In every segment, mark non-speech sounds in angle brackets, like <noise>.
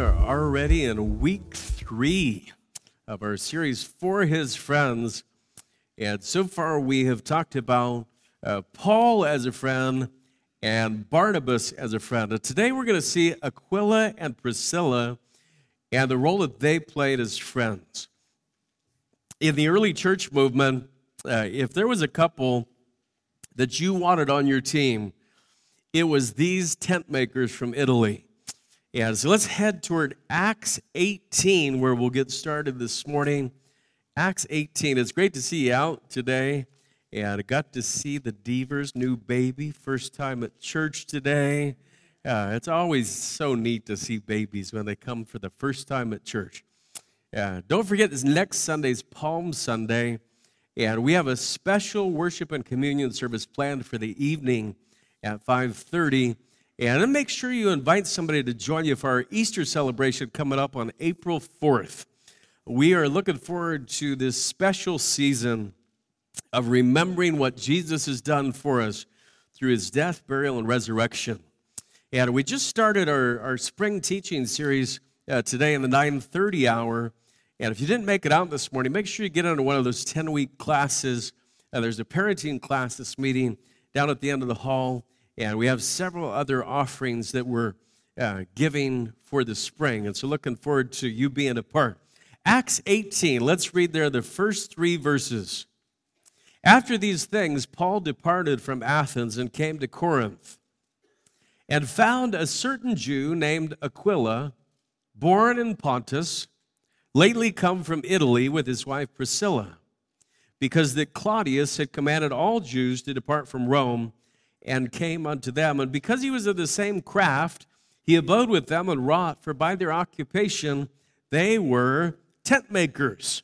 are already in week three of our series for his friends. And so far, we have talked about uh, Paul as a friend and Barnabas as a friend. And today, we're going to see Aquila and Priscilla and the role that they played as friends. In the early church movement, uh, if there was a couple that you wanted on your team, it was these tent makers from Italy. Yeah, so let's head toward Acts 18, where we'll get started this morning. Acts 18. It's great to see you out today. And I got to see the Devers' new baby, first time at church today. Uh, it's always so neat to see babies when they come for the first time at church. Uh, don't forget, this next Sunday's Palm Sunday, and we have a special worship and communion service planned for the evening at 5:30. And make sure you invite somebody to join you for our Easter celebration coming up on April 4th. We are looking forward to this special season of remembering what Jesus has done for us through his death, burial, and resurrection. And we just started our, our spring teaching series uh, today in the 9:30 hour. And if you didn't make it out this morning, make sure you get into one of those 10-week classes. Uh, there's a parenting class this meeting down at the end of the hall. And we have several other offerings that we're uh, giving for the spring. And so looking forward to you being a part. Acts 18, let's read there the first three verses. After these things, Paul departed from Athens and came to Corinth and found a certain Jew named Aquila, born in Pontus, lately come from Italy with his wife Priscilla, because that Claudius had commanded all Jews to depart from Rome and came unto them. And because he was of the same craft, he abode with them and wrought, for by their occupation they were tent makers.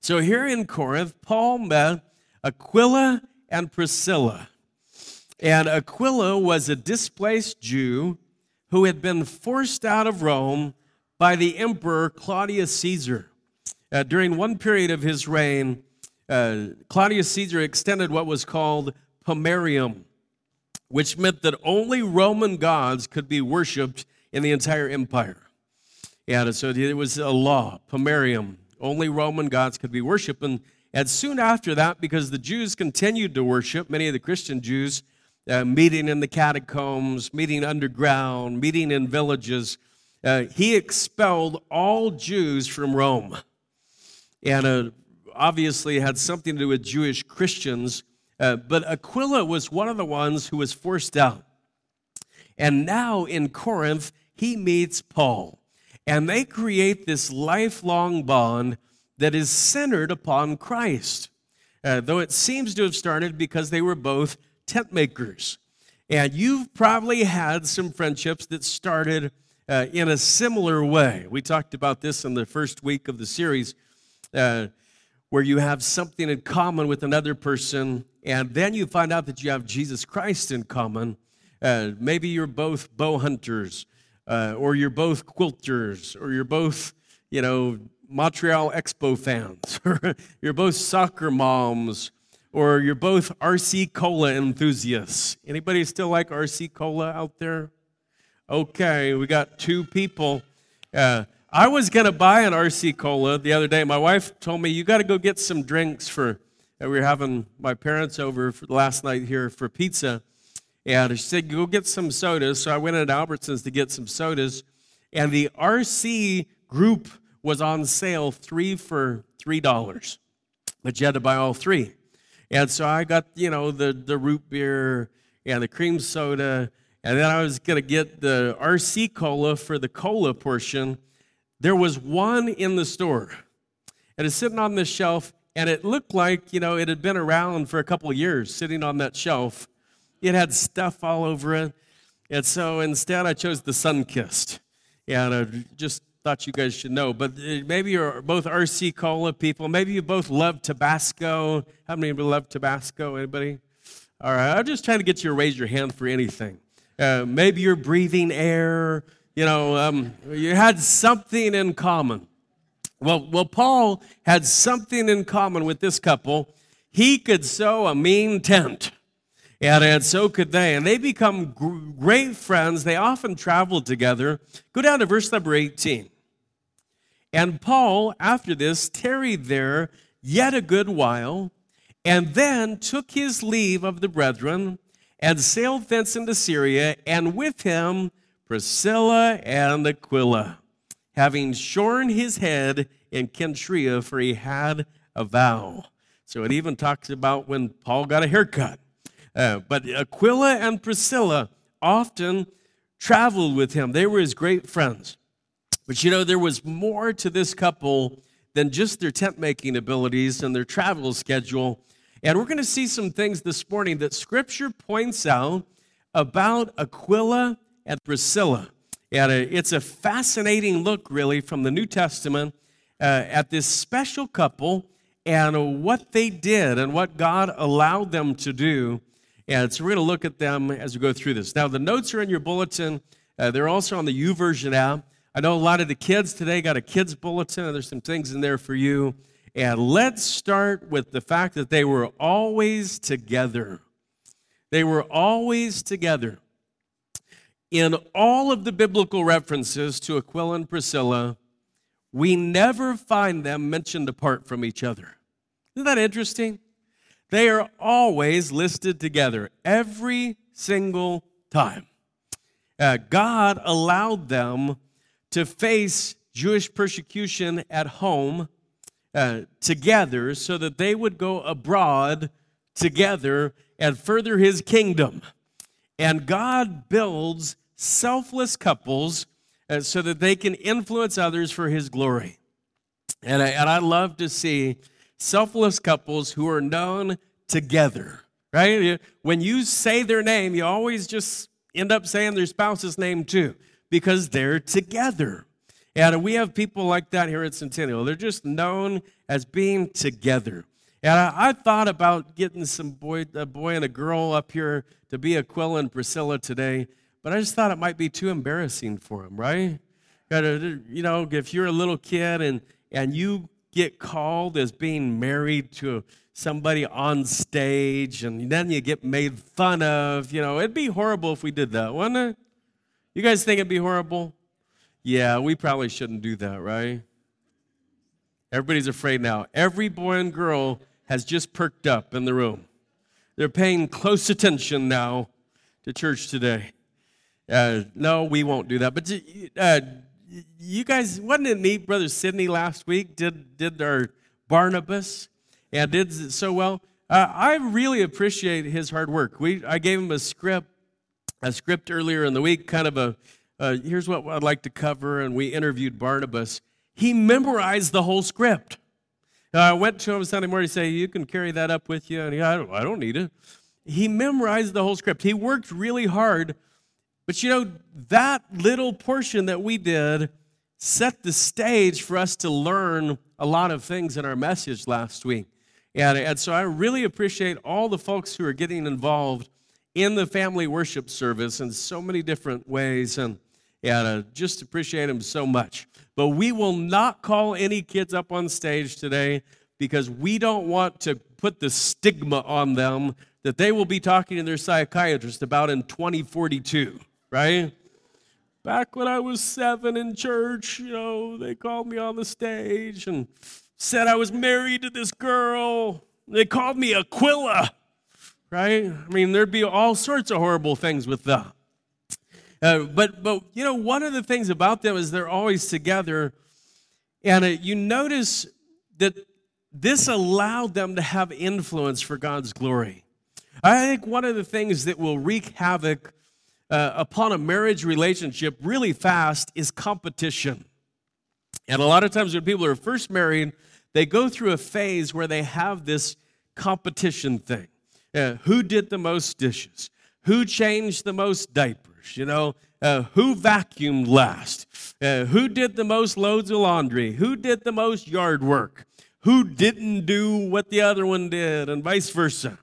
So here in Corinth, Paul met Aquila and Priscilla. And Aquila was a displaced Jew who had been forced out of Rome by the emperor Claudius Caesar. Uh, during one period of his reign, uh, Claudius Caesar extended what was called pomerium, which meant that only Roman gods could be worshiped in the entire empire. Yeah, so it was a law, pomerium. Only Roman gods could be worshiped. And, and soon after that, because the Jews continued to worship, many of the Christian Jews, uh, meeting in the catacombs, meeting underground, meeting in villages, uh, he expelled all Jews from Rome. And uh, obviously had something to do with Jewish Christians uh, but Aquila was one of the ones who was forced out. And now in Corinth, he meets Paul. And they create this lifelong bond that is centered upon Christ. Uh, though it seems to have started because they were both tent makers. And you've probably had some friendships that started uh, in a similar way. We talked about this in the first week of the series, uh, where you have something in common with another person and then you find out that you have Jesus Christ in common. Uh, maybe you're both bow hunters, uh, or you're both quilters, or you're both, you know, Montreal Expo fans, <laughs> or you're both soccer moms, or you're both RC Cola enthusiasts. Anybody still like RC Cola out there? Okay, we got two people. Uh, I was going to buy an RC Cola the other day. My wife told me, You got to go get some drinks for we were having my parents over last night here for pizza. And she said, Go get some sodas. So I went into Albertsons to get some sodas. And the RC group was on sale three for $3. But you had to buy all three. And so I got, you know, the, the root beer and the cream soda. And then I was going to get the RC cola for the cola portion. There was one in the store. And it's sitting on the shelf and it looked like, you know, it had been around for a couple years sitting on that shelf. It had stuff all over it. And so instead, I chose the Sunkist. And I just thought you guys should know. But uh, maybe you're both RC Cola people. Maybe you both love Tabasco. How many of you love Tabasco? Anybody? All right. I'm just trying to get you to raise your hand for anything. Uh, maybe you're breathing air. You know, um, you had something in common. Well, well, Paul had something in common with this couple. He could sew a mean tent. And, and so could they. And they become great friends. They often travel together. Go down to verse number 18. And Paul, after this, tarried there yet a good while, and then took his leave of the brethren and sailed thence into Syria, and with him Priscilla and Aquila, having shorn his head in Cenchrea, for he had a vow. So it even talks about when Paul got a haircut. Uh, but Aquila and Priscilla often traveled with him. They were his great friends. But you know, there was more to this couple than just their tent making abilities and their travel schedule. And we're going to see some things this morning that scripture points out about Aquila and Priscilla. And uh, it's a fascinating look, really, from the New Testament uh, at this special couple and what they did and what God allowed them to do. And so we're going to look at them as we go through this. Now, the notes are in your bulletin. Uh, they're also on the YouVersion app. I know a lot of the kids today got a kids bulletin, and there's some things in there for you. And let's start with the fact that they were always together. They were always together. In all of the biblical references to Aquila and Priscilla, we never find them mentioned apart from each other. Isn't that interesting? They are always listed together every single time. Uh, God allowed them to face Jewish persecution at home uh, together so that they would go abroad together and further his kingdom. And God builds selfless couples uh, so that they can influence others for his glory. And I, and I love to see selfless couples who are known together, right? When you say their name, you always just end up saying their spouse's name too, because they're together. And we have people like that here at Centennial. They're just known as being together. And I, I thought about getting some boy, a boy and a girl up here to be Aquila and Priscilla today, but I just thought it might be too embarrassing for them, right? You know, if you're a little kid and, and you get called as being married to somebody on stage and then you get made fun of. You know, it'd be horrible if we did that, wouldn't it? You guys think it'd be horrible? Yeah, we probably shouldn't do that, right? Everybody's afraid now. Every boy and girl has just perked up in the room. They're paying close attention now to church today. Uh, no, we won't do that. But uh, you guys, wasn't it neat? Brother Sidney last week did did our Barnabas and did so well. Uh, I really appreciate his hard work. We I gave him a script, a script earlier in the week, kind of a uh, here's what I'd like to cover, and we interviewed Barnabas. He memorized the whole script. Uh, I went to him Sunday morning. and Say you can carry that up with you, and he, I don't, I don't need it. He memorized the whole script. He worked really hard but you know, that little portion that we did set the stage for us to learn a lot of things in our message last week. And, and so I really appreciate all the folks who are getting involved in the family worship service in so many different ways. And, and uh, just appreciate them so much. But we will not call any kids up on stage today because we don't want to put the stigma on them that they will be talking to their psychiatrist about in 2042 right? Back when I was seven in church, you know, they called me on the stage and said I was married to this girl. They called me Aquila, right? I mean, there'd be all sorts of horrible things with them. Uh, but, but, you know, one of the things about them is they're always together. And uh, you notice that this allowed them to have influence for God's glory. I think one of the things that will wreak havoc uh, upon a marriage relationship really fast is competition. And a lot of times when people are first married, they go through a phase where they have this competition thing. Uh, who did the most dishes? Who changed the most diapers? You know, uh, who vacuumed last? Uh, who did the most loads of laundry? Who did the most yard work? Who didn't do what the other one did, and vice versa.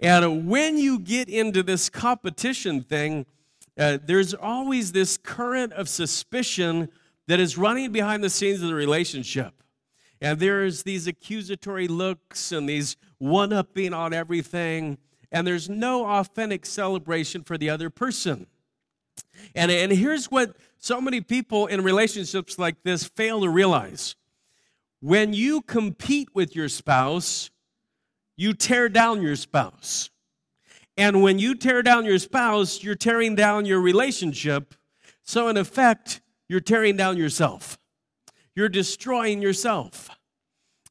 And when you get into this competition thing, uh, there's always this current of suspicion that is running behind the scenes of the relationship. And there's these accusatory looks and these one upping on everything. and there's no authentic celebration for the other person. And, and here's what so many people in relationships like this fail to realize when you compete with your spouse, you tear down your spouse. And when you tear down your spouse, you're tearing down your relationship. So, in effect, you're tearing down yourself. You're destroying yourself.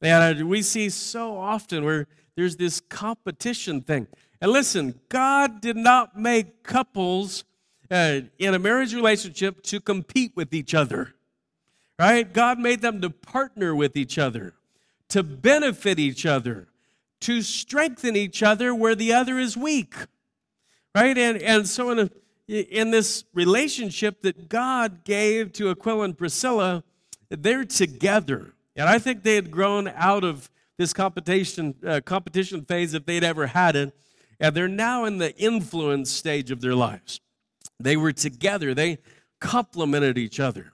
And we see so often where there's this competition thing. And listen, God did not make couples uh, in a marriage relationship to compete with each other, right? God made them to partner with each other, to benefit each other, to strengthen each other where the other is weak, right? And, and so, in, a, in this relationship that God gave to Aquila and Priscilla, they're together. And I think they had grown out of this competition, uh, competition phase if they'd ever had it. And they're now in the influence stage of their lives. They were together, they complemented each other.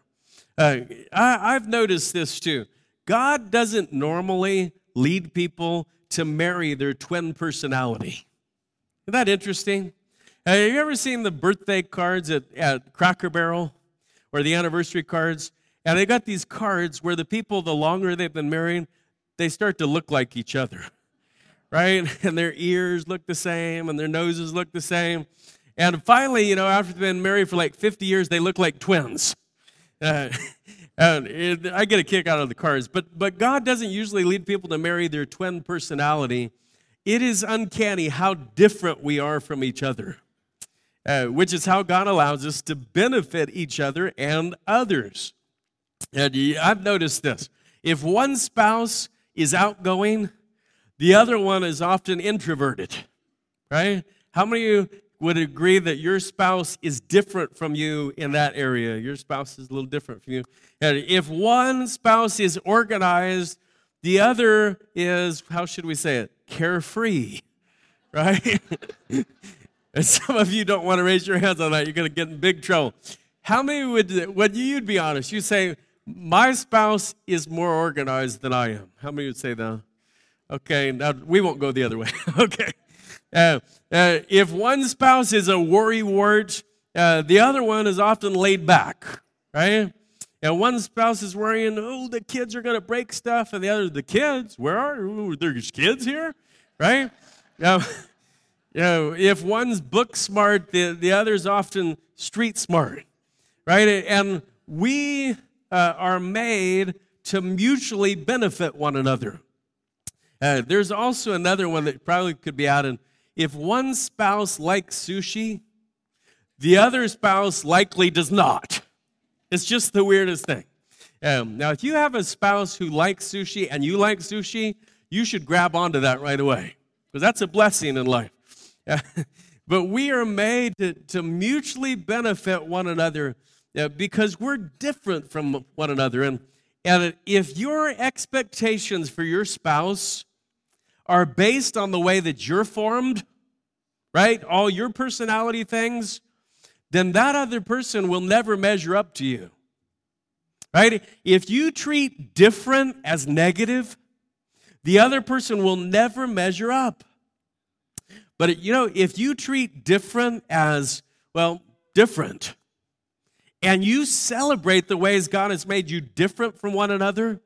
Uh, I, I've noticed this too. God doesn't normally lead people to marry their twin personality. Isn't that interesting? Have you ever seen the birthday cards at, at Cracker Barrel or the anniversary cards? And they got these cards where the people, the longer they've been married, they start to look like each other, <laughs> right? <laughs> And their ears look the same and their noses look the same. And finally, you know, after they've been married for like 50 years, they look like twins. Uh, <laughs> and it, I get a kick out of the cards. But, but God doesn't usually lead people to marry their twin personality. It is uncanny how different we are from each other, uh, which is how God allows us to benefit each other and others. And I've noticed this if one spouse is outgoing, the other one is often introverted, right? How many of you would agree that your spouse is different from you in that area. Your spouse is a little different from you. And if one spouse is organized, the other is, how should we say it? Carefree, <laughs> right? <laughs> and some of you don't want to raise your hands on that. You're going to get in big trouble. How many would, would you'd be honest? You say, my spouse is more organized than I am. How many would say that? Okay, now we won't go the other way. <laughs> okay. Uh, uh, if one spouse is a worrywart, uh, the other one is often laid back, right? And one spouse is worrying, oh, the kids are going to break stuff, and the other, the kids, where are oh, there's kids here, right? Now, <laughs> you know, if one's book smart, the, the other's often street smart, right? And we uh, are made to mutually benefit one another. Uh, there's also another one that probably could be added if one spouse likes sushi, the other spouse likely does not. It's just the weirdest thing. Um, now, if you have a spouse who likes sushi and you like sushi, you should grab onto that right away because that's a blessing in life. <laughs> but we are made to, to mutually benefit one another uh, because we're different from one another. And, and if your expectations for your spouse are based on the way that you're formed, right? All your personality things, then that other person will never measure up to you. Right? If you treat different as negative, the other person will never measure up. But you know, if you treat different as, well, different, and you celebrate the ways God has made you different from one another,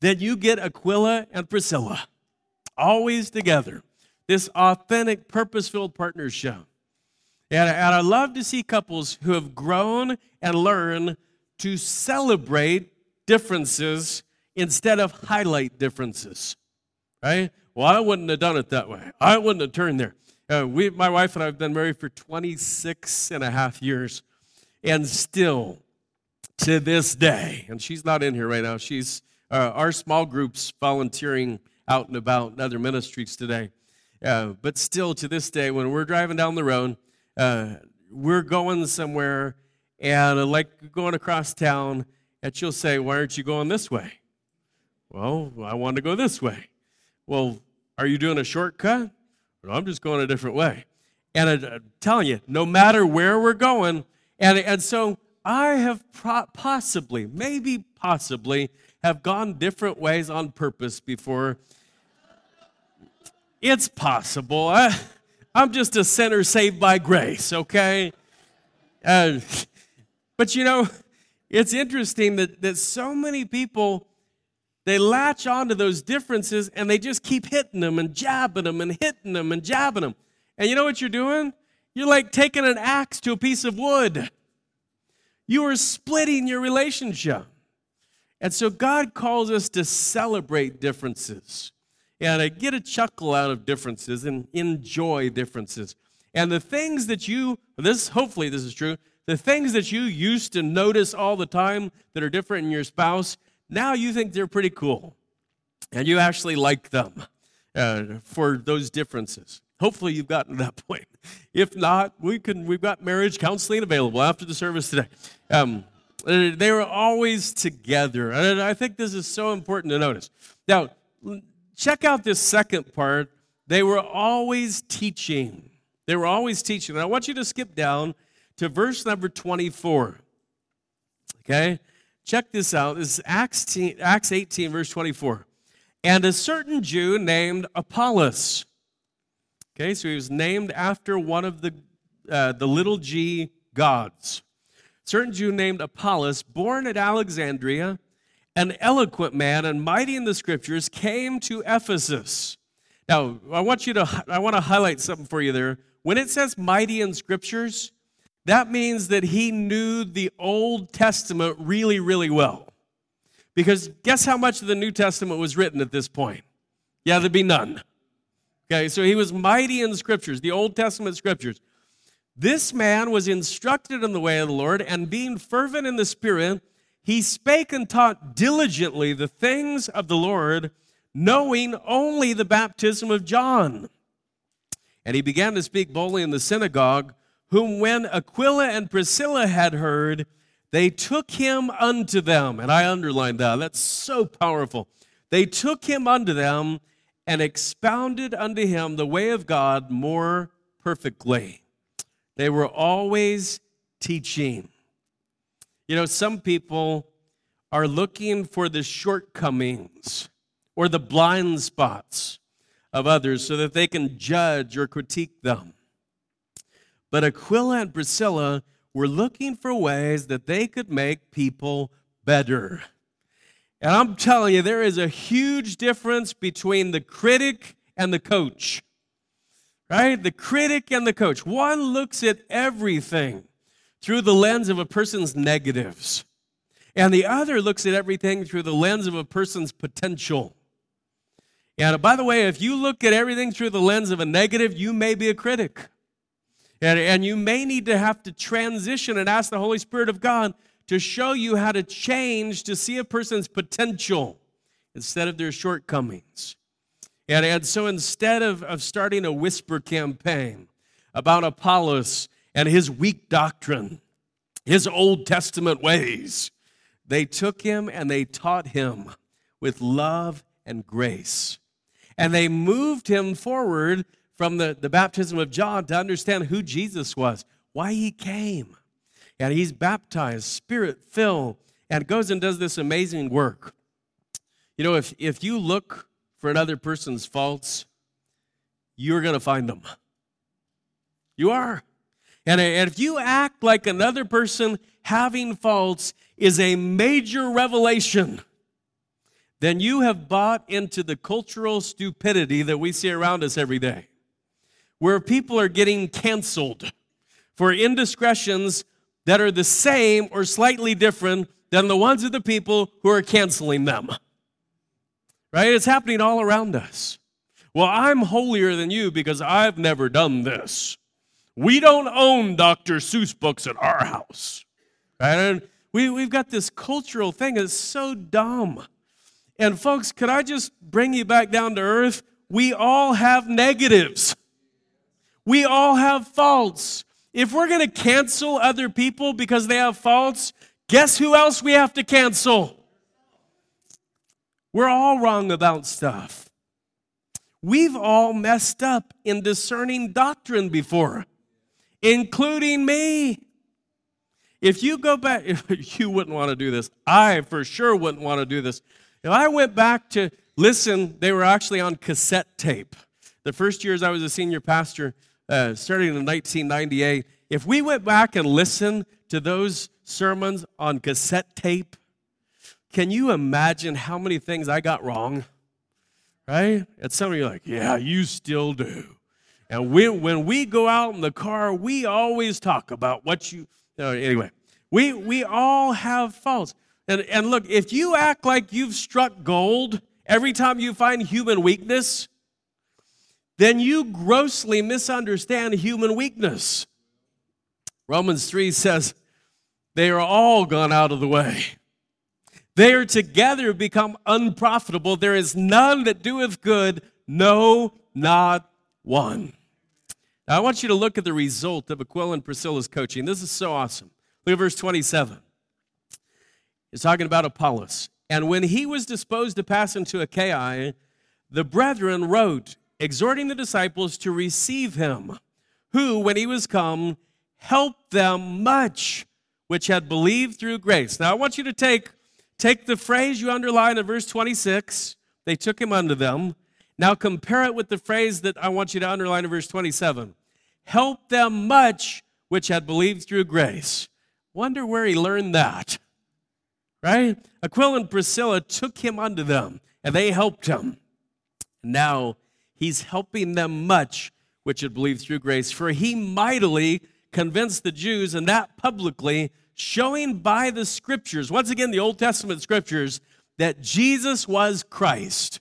then you get Aquila and Priscilla always together. This authentic, purpose filled partnership. And, and I love to see couples who have grown and learned to celebrate differences instead of highlight differences. Right? Well, I wouldn't have done it that way. I wouldn't have turned there. Uh, we, my wife and I have been married for 26 and a half years, and still to this day, and she's not in here right now, she's uh, our small groups volunteering out and about in other ministries today. Uh, but still, to this day, when we're driving down the road, uh, we're going somewhere and like going across town, and she'll say, Why aren't you going this way? Well, I want to go this way. Well, are you doing a shortcut? No, I'm just going a different way. And I, am telling you, no matter where we're going, and, and so I have possibly, maybe possibly, have gone different ways on purpose before It's possible. I, I'm just a sinner saved by grace, okay? Uh, but you know, it's interesting that, that so many people they latch onto those differences and they just keep hitting them and jabbing them and hitting them and jabbing them. And you know what you're doing? You're like taking an axe to a piece of wood. You are splitting your relationship. And so God calls us to celebrate differences and to get a chuckle out of differences and enjoy differences. And the things that you, this hopefully this is true, the things that you used to notice all the time that are different in your spouse, now you think they're pretty cool. And you actually like them uh, for those differences. Hopefully you've gotten to that <laughs> point. If not, we can, we've got marriage counseling available after the service today. Um, they were always together. And I think this is so important to notice. Now, check out this second part. They were always teaching. They were always teaching. And I want you to skip down to verse number 24. Okay? Check this out. This is Acts, Acts 18, verse 24. And a certain Jew named Apollos. Okay, so he was named after one of the, uh, the little g gods certain Jew named Apollos, born at Alexandria, an eloquent man and mighty in the scriptures, came to Ephesus. Now, I want you to I want to highlight something for you there. When it says mighty in scriptures, that means that he knew the Old Testament really, really well. Because guess how much of the New Testament was written at this point? Yeah, there'd be none. Okay, so he was mighty in the scriptures, the Old Testament scriptures. This man was instructed in the way of the Lord, and being fervent in the Spirit, he spake and taught diligently the things of the Lord, knowing only the baptism of John. And he began to speak boldly in the synagogue, whom when Aquila and Priscilla had heard, they took him unto them. And I underlined that. That's so powerful. They took him unto them and expounded unto him the way of God more perfectly. They were always teaching. You know, some people are looking for the shortcomings or the blind spots of others so that they can judge or critique them. But Aquila and Priscilla were looking for ways that they could make people better. And I'm telling you, there is a huge difference between the critic and the coach right? The critic and the coach. One looks at everything through the lens of a person's negatives, and the other looks at everything through the lens of a person's potential. And by the way, if you look at everything through the lens of a negative, you may be a critic. And, and you may need to have to transition and ask the Holy Spirit of God to show you how to change to see a person's potential instead of their shortcomings. And, and so instead of, of starting a whisper campaign about Apollos and his weak doctrine, his Old Testament ways, they took him and they taught him with love and grace. And they moved him forward from the, the baptism of John to understand who Jesus was, why he came. And he's baptized, spirit filled, and goes and does this amazing work. You know, if, if you look for another person's faults, you're going to find them. You are. And, if you act like another person having faults is a major revelation, then you have bought into the cultural stupidity that we see around us every day, where people are getting canceled for indiscretions that are the same or slightly different than the ones of the people who are canceling them right? It's happening all around us. Well, I'm holier than you because I've never done this. We don't own Dr. Seuss books at our house. Right? And we, we've got this cultural thing that's so dumb. And folks, could I just bring you back down to earth? We all have negatives. We all have faults. If we're going to cancel other people because they have faults, guess who else we have to cancel? We're all wrong about stuff. We've all messed up in discerning doctrine before, including me. If you go back, <laughs> you wouldn't want to do this. I for sure wouldn't want to do this. If I went back to listen, they were actually on cassette tape. the first years I was a senior pastor, uh, starting in 1998, if we went back and listened to those sermons on cassette tape, can you imagine how many things I got wrong? Right? And some of you are like, yeah, you still do. And we, when we go out in the car, we always talk about what you, uh, anyway, we, we all have faults. And, and look, if you act like you've struck gold every time you find human weakness, then you grossly misunderstand human weakness. Romans 3 says, they are all gone out of the way. They are together become unprofitable. There is none that doeth good, no, not one. Now, I want you to look at the result of Aquila and Priscilla's coaching. This is so awesome. Look at verse 27. It's talking about Apollos. And when he was disposed to pass into Achaia, the brethren wrote, exhorting the disciples to receive him, who, when he was come, helped them much which had believed through grace. Now, I want you to take, take the phrase you underline in verse 26, they took him unto them. Now, compare it with the phrase that I want you to underline in verse 27 help them much which had believed through grace. Wonder where he learned that, right? Aquila and Priscilla took him unto them, and they helped him. Now he's helping them much which had believed through grace, for he mightily convinced the Jews, and that publicly, showing by the scriptures, once again, the Old Testament scriptures, that Jesus was Christ.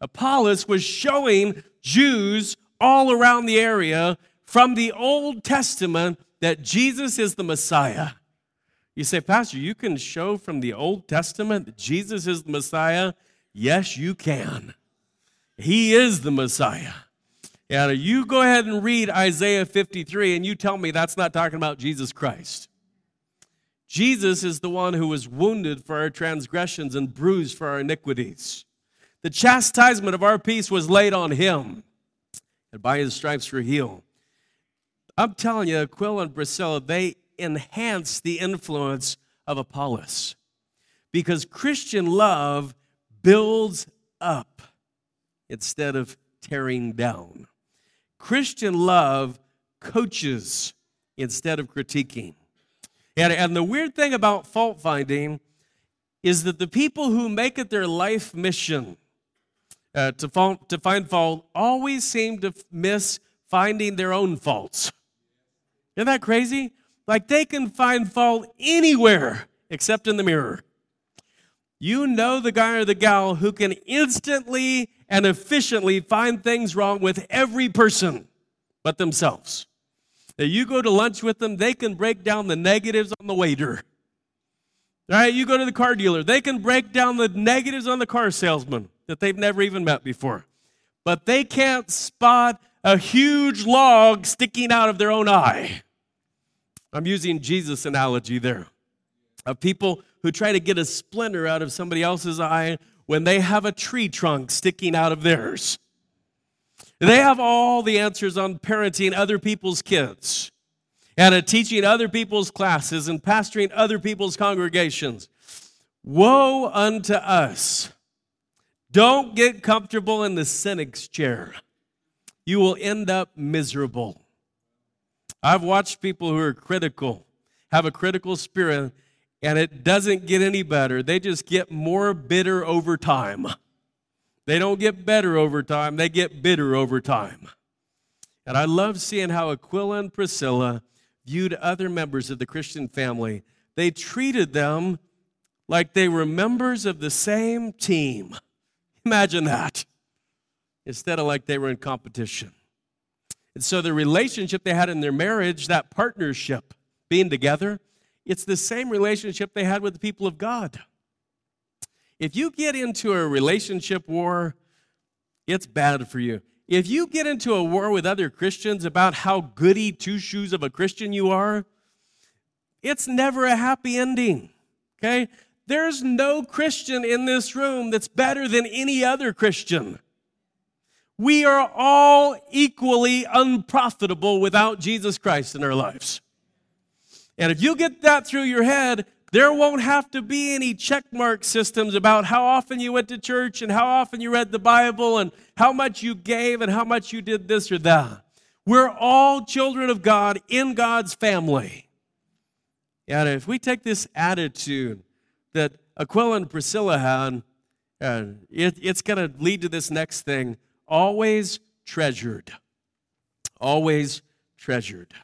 Apollos was showing Jews all around the area from the Old Testament that Jesus is the Messiah. You say, Pastor, you can show from the Old Testament that Jesus is the Messiah? Yes, you can. He is the Messiah. Yeah, you go ahead and read Isaiah 53 and you tell me that's not talking about Jesus Christ. Jesus is the one who was wounded for our transgressions and bruised for our iniquities. The chastisement of our peace was laid on him, and by his stripes we're healed. I'm telling you, Aquila and Priscilla, they enhance the influence of Apollos because Christian love builds up instead of tearing down. Christian love coaches instead of critiquing. And, and the weird thing about fault finding is that the people who make it their life mission uh, to, to find fault always seem to miss finding their own faults. Isn't that crazy? Like they can find fault anywhere except in the mirror. You know the guy or the gal who can instantly and efficiently find things wrong with every person but themselves. Now, you go to lunch with them, they can break down the negatives on the waiter. All right, you go to the car dealer, they can break down the negatives on the car salesman that they've never even met before. But they can't spot a huge log sticking out of their own eye. I'm using Jesus analogy there of people who try to get a splinter out of somebody else's eye when they have a tree trunk sticking out of theirs. They have all the answers on parenting other people's kids and teaching other people's classes and pastoring other people's congregations. Woe unto us. Don't get comfortable in the cynic's chair. You will end up miserable. I've watched people who are critical, have a critical spirit, and it doesn't get any better. They just get more bitter over time. They don't get better over time, they get bitter over time. And I love seeing how Aquila and Priscilla viewed other members of the Christian family. They treated them like they were members of the same team. Imagine that. Instead of like they were in competition. And so the relationship they had in their marriage, that partnership, being together, it's the same relationship they had with the people of God. If you get into a relationship war, it's bad for you. If you get into a war with other Christians about how goody two shoes of a Christian you are, it's never a happy ending. Okay? There's no Christian in this room that's better than any other Christian. We are all equally unprofitable without Jesus Christ in our lives. And if you get that through your head, there won't have to be any checkmark systems about how often you went to church and how often you read the Bible and how much you gave and how much you did this or that. We're all children of God in God's family. And if we take this attitude that Aquila and Priscilla had, uh, it, it's going to lead to this next thing always treasured. Always treasured.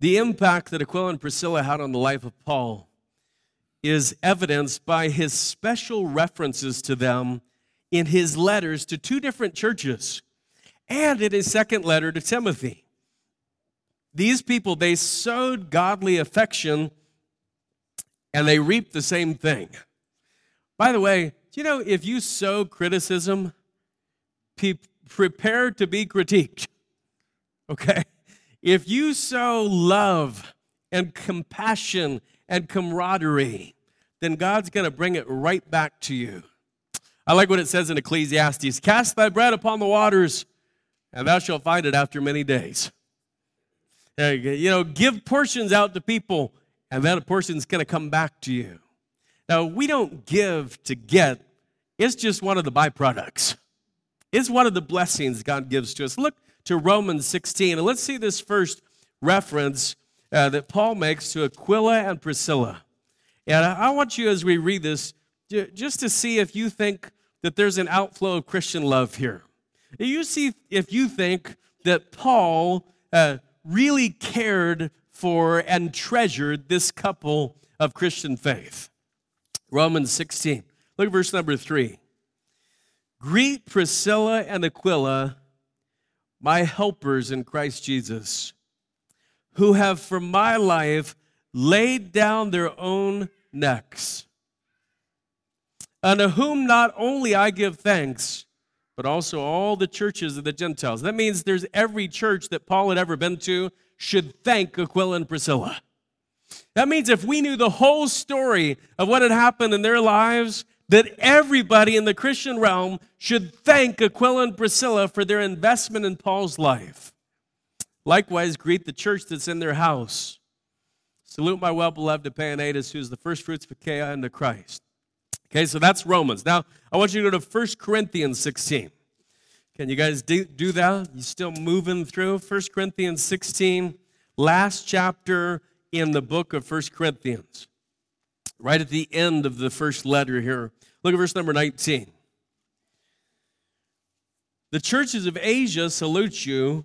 The impact that Aquila and Priscilla had on the life of Paul is evidenced by his special references to them in his letters to two different churches and in his second letter to Timothy. These people, they sowed godly affection and they reaped the same thing. By the way, you know, if you sow criticism, be prepared to be critiqued. <laughs> Okay? If you sow love and compassion and camaraderie, then God's going to bring it right back to you. I like what it says in Ecclesiastes Cast thy bread upon the waters, and thou shalt find it after many days. You know, give portions out to people, and that portion's going to come back to you. Now, we don't give to get, it's just one of the byproducts. It's one of the blessings God gives to us. Look to Romans 16, and let's see this first reference uh, that Paul makes to Aquila and Priscilla. And I want you, as we read this, just to see if you think that there's an outflow of Christian love here. You see if you think that Paul uh, really cared for and treasured this couple of Christian faith. Romans 16. Look at verse number 3. Greet Priscilla and Aquila, my helpers in Christ Jesus, who have for my life laid down their own necks, unto whom not only I give thanks, but also all the churches of the Gentiles. That means there's every church that Paul had ever been to should thank Aquila and Priscilla. That means if we knew the whole story of what had happened in their lives, that everybody in the Christian realm should thank Aquila and Priscilla for their investment in Paul's life. Likewise, greet the church that's in their house. Salute my well beloved Epaenetus, who is the first fruits of Achaia unto Christ. Okay, so that's Romans. Now, I want you to go to 1 Corinthians 16. Can you guys do, do that? You still moving through 1 Corinthians 16, last chapter in the book of 1 Corinthians. Right at the end of the first letter here. Look at verse number 19. The churches of Asia salute you.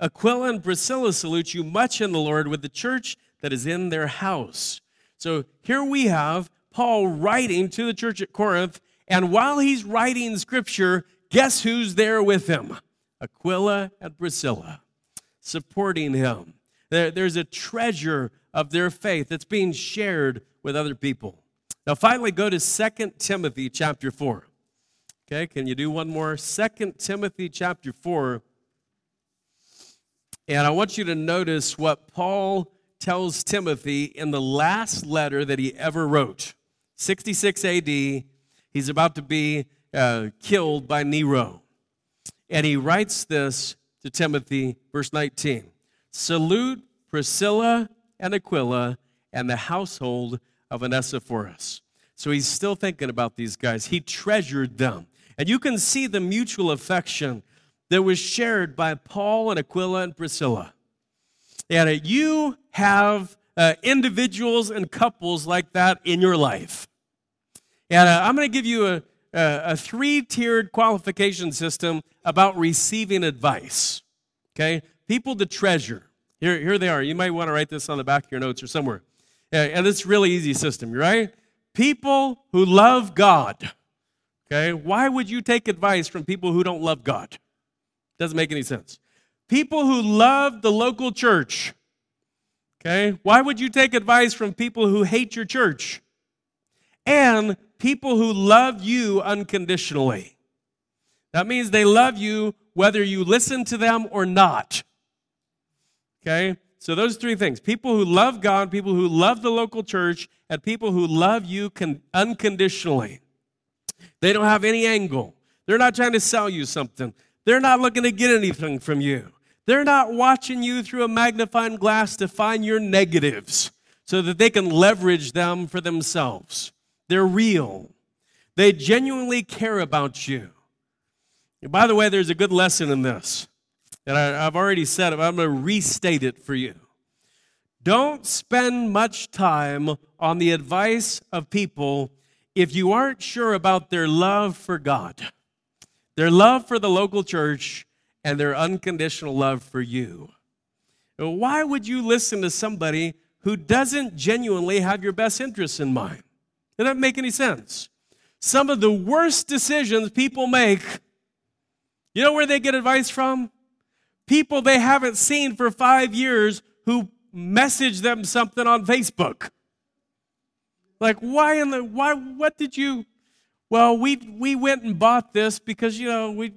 Aquila and Priscilla salute you much in the Lord with the church that is in their house. So here we have Paul writing to the church at Corinth, and while he's writing scripture, guess who's there with him? Aquila and Priscilla, supporting him. There, there's a treasure of their faith that's being shared with other people. Now, finally, go to 2 Timothy chapter 4. Okay, can you do one more? 2 Timothy chapter 4. And I want you to notice what Paul tells Timothy in the last letter that he ever wrote. 66 AD, he's about to be uh, killed by Nero. And he writes this to Timothy, verse 19 Salute Priscilla and Aquila and the household of Onesiphorus. So he's still thinking about these guys. He treasured them. And you can see the mutual affection that was shared by Paul and Aquila and Priscilla. And you have uh, individuals and couples like that in your life. And uh, I'm going to give you a, a, a three tiered qualification system about receiving advice. Okay? People to treasure. Here, here they are. You might want to write this on the back of your notes or somewhere. And it's really easy system, right? People who love God. Okay? Why would you take advice from people who don't love God? Doesn't make any sense. People who love the local church. Okay? Why would you take advice from people who hate your church? And people who love you unconditionally. That means they love you whether you listen to them or not. Okay? So, those three things people who love God, people who love the local church, and people who love you con- unconditionally. They don't have any angle. They're not trying to sell you something. They're not looking to get anything from you. They're not watching you through a magnifying glass to find your negatives so that they can leverage them for themselves. They're real. They genuinely care about you. And by the way, there's a good lesson in this. And I, have already said it, I'm going to restate it for you. Don't spend much time on the advice of people if you aren't sure about their love for God, their love for the local church, and their unconditional love for you. Why would you listen to somebody who doesn't genuinely have your best interests in mind? It doesn't make any sense. Some of the worst decisions people make, you know where they get advice from? People they haven't seen for five years who message them something on Facebook. Like, why in the why? What did you? Well, we we went and bought this because you know we,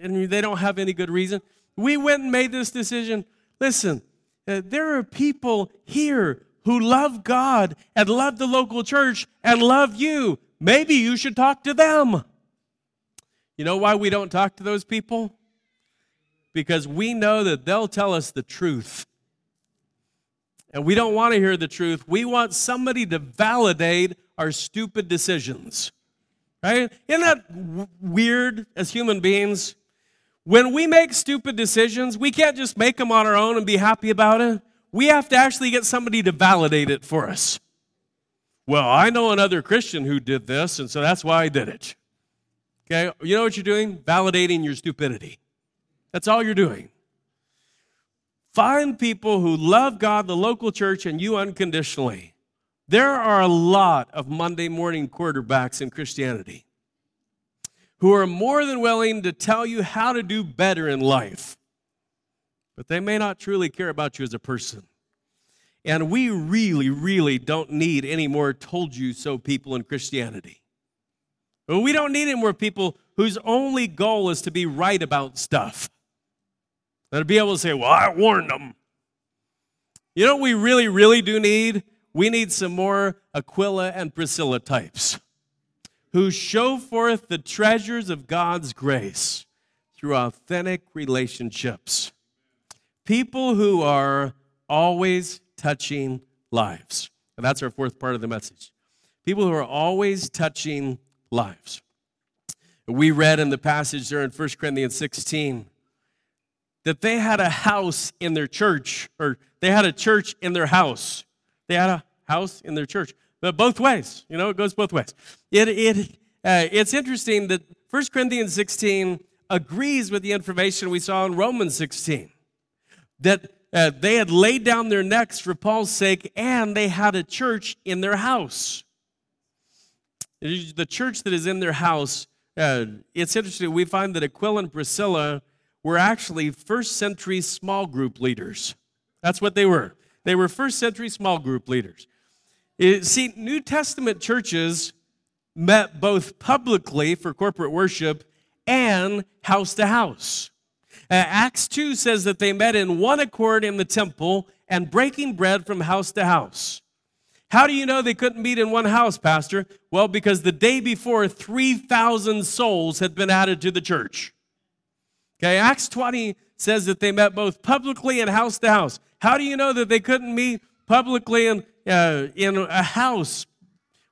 and they don't have any good reason. We went and made this decision. Listen, uh, there are people here who love God and love the local church and love you. Maybe you should talk to them. You know why we don't talk to those people? Because we know that they'll tell us the truth and we don't want to hear the truth. We want somebody to validate our stupid decisions. Right? Isn't that weird as human beings? When we make stupid decisions, we can't just make them on our own and be happy about it. We have to actually get somebody to validate it for us. Well, I know another Christian who did this, and so that's why I did it. Okay, you know what you're doing? Validating your stupidity. That's all you're doing. Find people who love God, the local church, and you unconditionally. There are a lot of Monday morning quarterbacks in Christianity who are more than willing to tell you how to do better in life, but they may not truly care about you as a person. And we really, really don't need any more told you so people in Christianity. We don't need any more people whose only goal is to be right about stuff. To be able to say, well, I warned them. You know what we really, really do need? We need some more Aquila and Priscilla types who show forth the treasures of God's grace through authentic relationships. People who are always touching lives. And that's our fourth part of the message. People who are always touching lives. We read in the passage there in 1 Corinthians 16 that they had a house in their church, or they had a church in their house. They had a house in their church. But both ways, you know, it goes both ways. It, it, uh, it's interesting that 1 Corinthians 16 agrees with the information we saw in Romans 16 that uh, they had laid down their necks for Paul's sake and they had a church in their house. The church that is in their house, uh, it's interesting. We find that Aquila and Priscilla were actually first century small group leaders. That's what they were. They were first century small group leaders. See, New Testament churches met both publicly for corporate worship and house to house. Uh, Acts 2 says that they met in one accord in the temple and breaking bread from house to house. How do you know they couldn't meet in one house, Pastor? Well, because the day before, 3,000 souls had been added to the church. Okay, Acts 20 says that they met both publicly and house to house. How do you know that they couldn't meet publicly in, uh, in a house?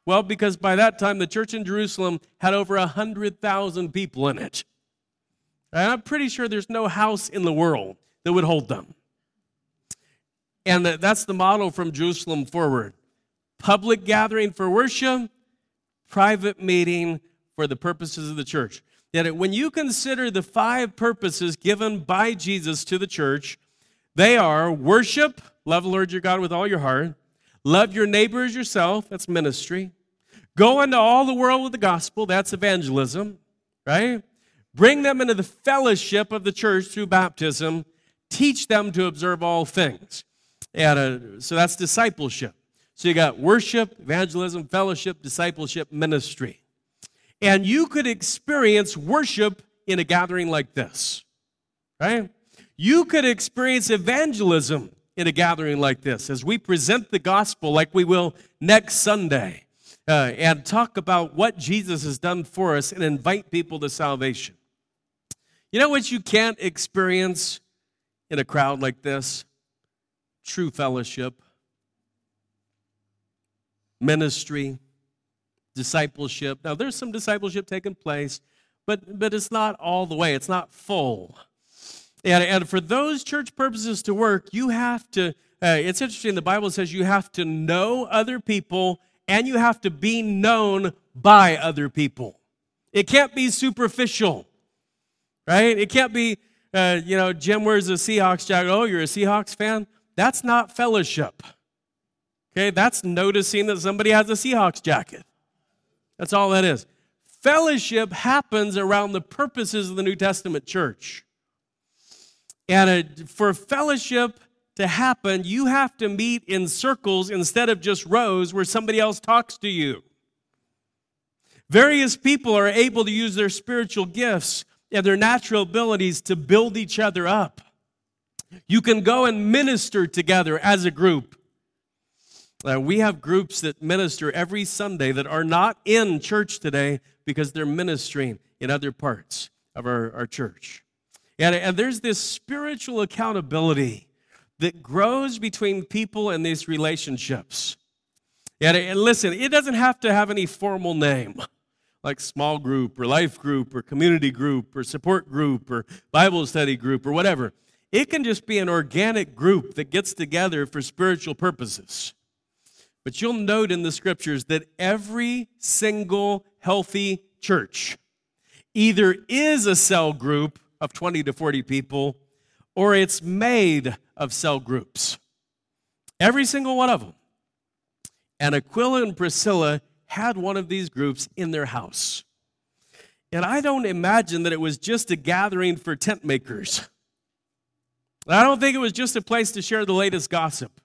Well, because by that time the church in Jerusalem had over 100,000 people in it. And I'm pretty sure there's no house in the world that would hold them. And that's the model from Jerusalem forward public gathering for worship, private meeting for the purposes of the church that when you consider the five purposes given by Jesus to the church, they are worship, love the Lord your God with all your heart, love your neighbor as yourself, that's ministry, go into all the world with the gospel, that's evangelism, right? Bring them into the fellowship of the church through baptism, teach them to observe all things. And uh, so that's discipleship. So you got worship, evangelism, fellowship, discipleship, ministry. And you could experience worship in a gathering like this, right? You could experience evangelism in a gathering like this as we present the gospel like we will next Sunday uh, and talk about what Jesus has done for us and invite people to salvation. You know what you can't experience in a crowd like this? True fellowship. ministry, discipleship. Now, there's some discipleship taking place, but, but it's not all the way, it's not full. And, and for those church purposes to work, you have to, uh, it's interesting, the Bible says you have to know other people and you have to be known by other people. It can't be superficial, right? It can't be, uh, you know, Jim wears a Seahawks jacket. Oh, you're a Seahawks fan? That's not fellowship. Okay, that's noticing that somebody has a Seahawks jacket. That's all that is. Fellowship happens around the purposes of the New Testament church. And for fellowship to happen, you have to meet in circles instead of just rows where somebody else talks to you. Various people are able to use their spiritual gifts and their natural abilities to build each other up. You can go and minister together as a group. Uh, we have groups that minister every Sunday that are not in church today because they're ministering in other parts of our, our church. And, and there's this spiritual accountability that grows between people in these relationships. And, and listen, it doesn't have to have any formal name like small group or life group or community group or support group or Bible study group or whatever. It can just be an organic group that gets together for spiritual purposes. But you'll note in the scriptures that every single healthy church either is a cell group of 20 to 40 people or it's made of cell groups. Every single one of them. And Aquila and Priscilla had one of these groups in their house. And I don't imagine that it was just a gathering for tent makers. I don't think it was just a place to share the latest gossip.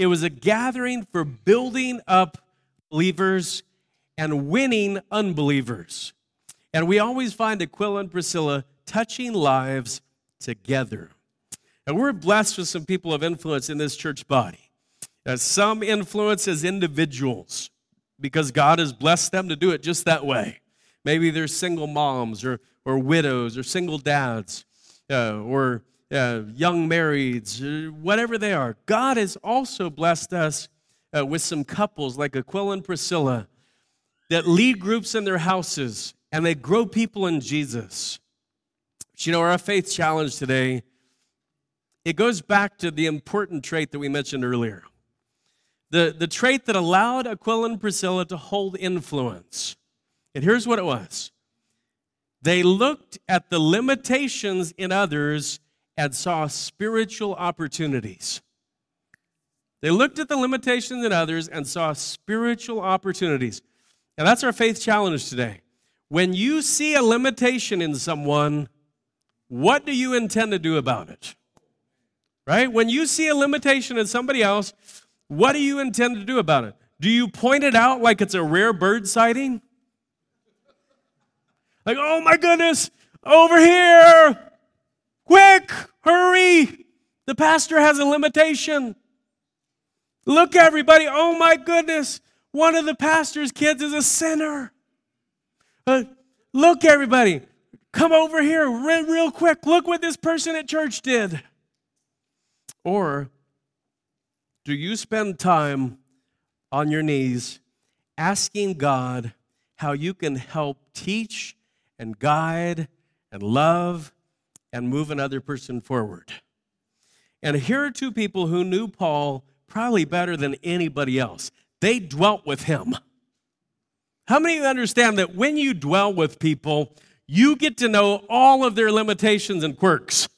It was a gathering for building up believers and winning unbelievers. And we always find Aquila and Priscilla touching lives together. And we're blessed with some people of influence in this church body. Uh, some influence as individuals because God has blessed them to do it just that way. Maybe they're single moms or, or widows or single dads uh, or uh, young marrieds, uh, whatever they are. God has also blessed us uh, with some couples like Aquila and Priscilla that lead groups in their houses and they grow people in Jesus. But you know, our faith challenge today, it goes back to the important trait that we mentioned earlier. The, the trait that allowed Aquila and Priscilla to hold influence. And here's what it was they looked at the limitations in others and saw spiritual opportunities. They looked at the limitations in others and saw spiritual opportunities. And that's our faith challenge today. When you see a limitation in someone, what do you intend to do about it? Right? When you see a limitation in somebody else, what do you intend to do about it? Do you point it out like it's a rare bird sighting? Like, oh my goodness, over here, Quick, hurry. The pastor has a limitation. Look, everybody. Oh my goodness. One of the pastor's kids is a sinner. Uh, look, everybody. Come over here real, real quick. Look what this person at church did. Or do you spend time on your knees asking God how you can help teach and guide and love and move another person forward. And here are two people who knew Paul probably better than anybody else. They dwelt with him. How many of you understand that when you dwell with people, you get to know all of their limitations and quirks?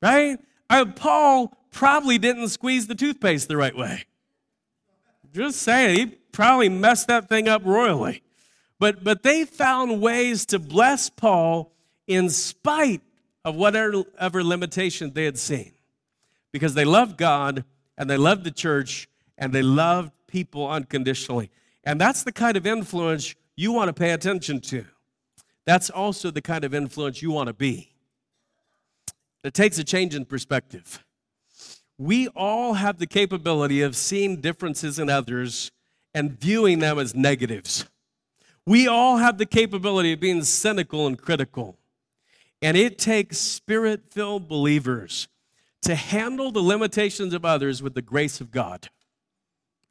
Right? I, Paul probably didn't squeeze the toothpaste the right way. Just saying, he probably messed that thing up royally. But, but they found ways to bless Paul in spite of whatever limitation they had seen because they loved God and they loved the church and they loved people unconditionally. And that's the kind of influence you want to pay attention to. That's also the kind of influence you want to be. It takes a change in perspective. We all have the capability of seeing differences in others and viewing them as negatives. We all have the capability of being cynical and critical. And it takes spirit filled believers to handle the limitations of others with the grace of God.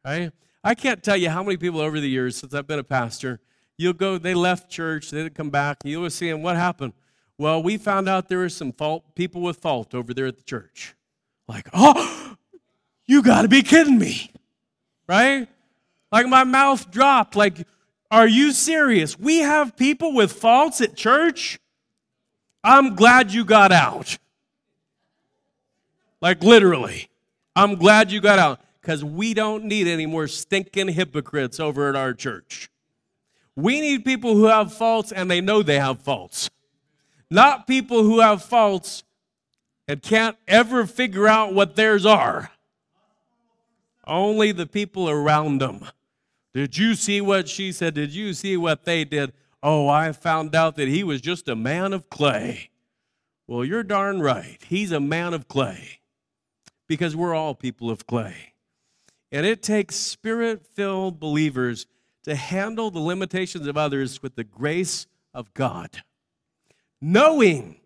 Right? I can't tell you how many people over the years since I've been a pastor, you'll go, they left church, they didn't come back, and you'll see them, what happened? Well, we found out there were some fault, people with fault over there at the church. Like, <gasps> oh, you got to be kidding me, right? Like my mouth dropped. Like, are you serious? We have people with faults at church? I'm glad you got out. Like, literally. I'm glad you got out because we don't need any more stinking hypocrites over at our church. We need people who have faults and they know they have faults, not people who have faults and can't ever figure out what theirs are. Only the people around them. Did you see what she said? Did you see what they did? Oh, I found out that he was just a man of clay. Well, you're darn right. He's a man of clay because we're all people of clay. And it takes spirit filled believers to handle the limitations of others with the grace of God, knowing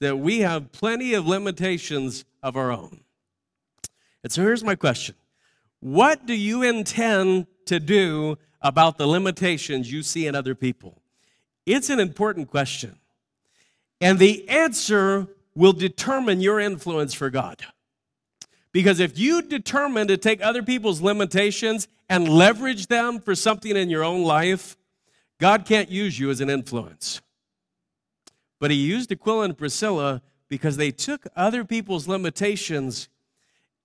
that we have plenty of limitations of our own. And so here's my question What do you intend to do about the limitations you see in other people? It's an important question. And the answer will determine your influence for God. Because if you determine to take other people's limitations and leverage them for something in your own life, God can't use you as an influence. But he used Aquila and Priscilla because they took other people's limitations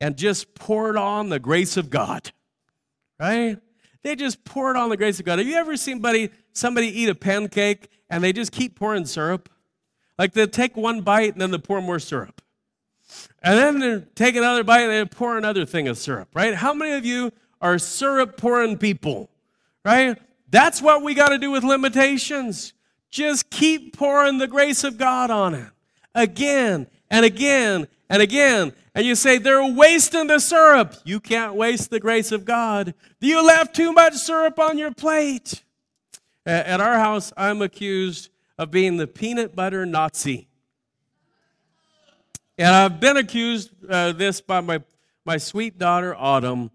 and just poured on the grace of God. Right? They just pour it on the grace of God. Have you ever seen somebody, somebody eat a pancake and they just keep pouring syrup? Like they take one bite and then they pour more syrup. And then they take another bite and they pour another thing of syrup, right? How many of you are syrup pouring people, right? That's what we got to do with limitations. Just keep pouring the grace of God on it again and again and again. And you say, they're wasting the syrup. You can't waste the grace of God. Do you left too much syrup on your plate. At our house, I'm accused of being the peanut butter Nazi. And I've been accused uh, this by my, my sweet daughter, Autumn,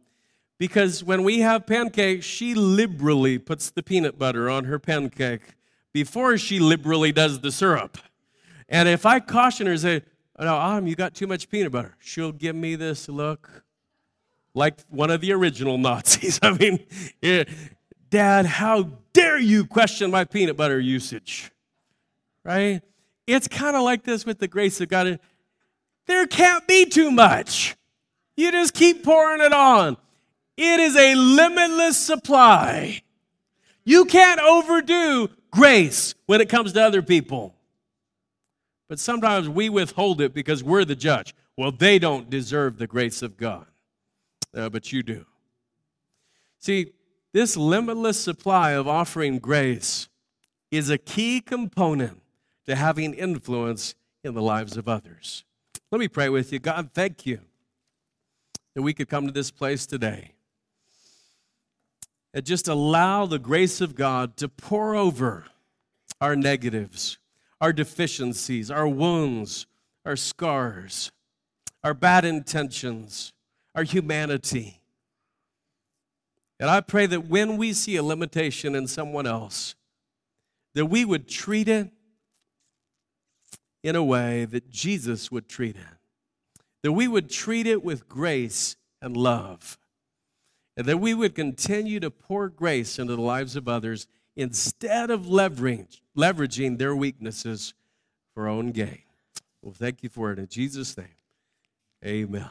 because when we have pancakes, she liberally puts the peanut butter on her pancake before she liberally does the syrup. And if I caution her, say, no, Autumn, you got too much peanut butter, she'll give me this look like one of the original Nazis. <laughs> I mean, yeah, Dad, how dare you question my peanut butter usage? Right? It's kind of like this with the grace of God. There can't be too much. You just keep pouring it on. It is a limitless supply. You can't overdo grace when it comes to other people. But sometimes we withhold it because we're the judge. Well, they don't deserve the grace of God, uh, but you do. See, this limitless supply of offering grace is a key component to having influence in the lives of others. Let me pray with you. God, thank you that we could come to this place today and just allow the grace of God to pour over our negatives, our deficiencies, our wounds, our scars, our bad intentions, our humanity. And I pray that when we see a limitation in someone else, that we would treat it in a way that Jesus would treat it. That we would treat it with grace and love. And that we would continue to pour grace into the lives of others instead of leveraging, leveraging their weaknesses for own gain. Well, thank you for it in Jesus' name. Amen.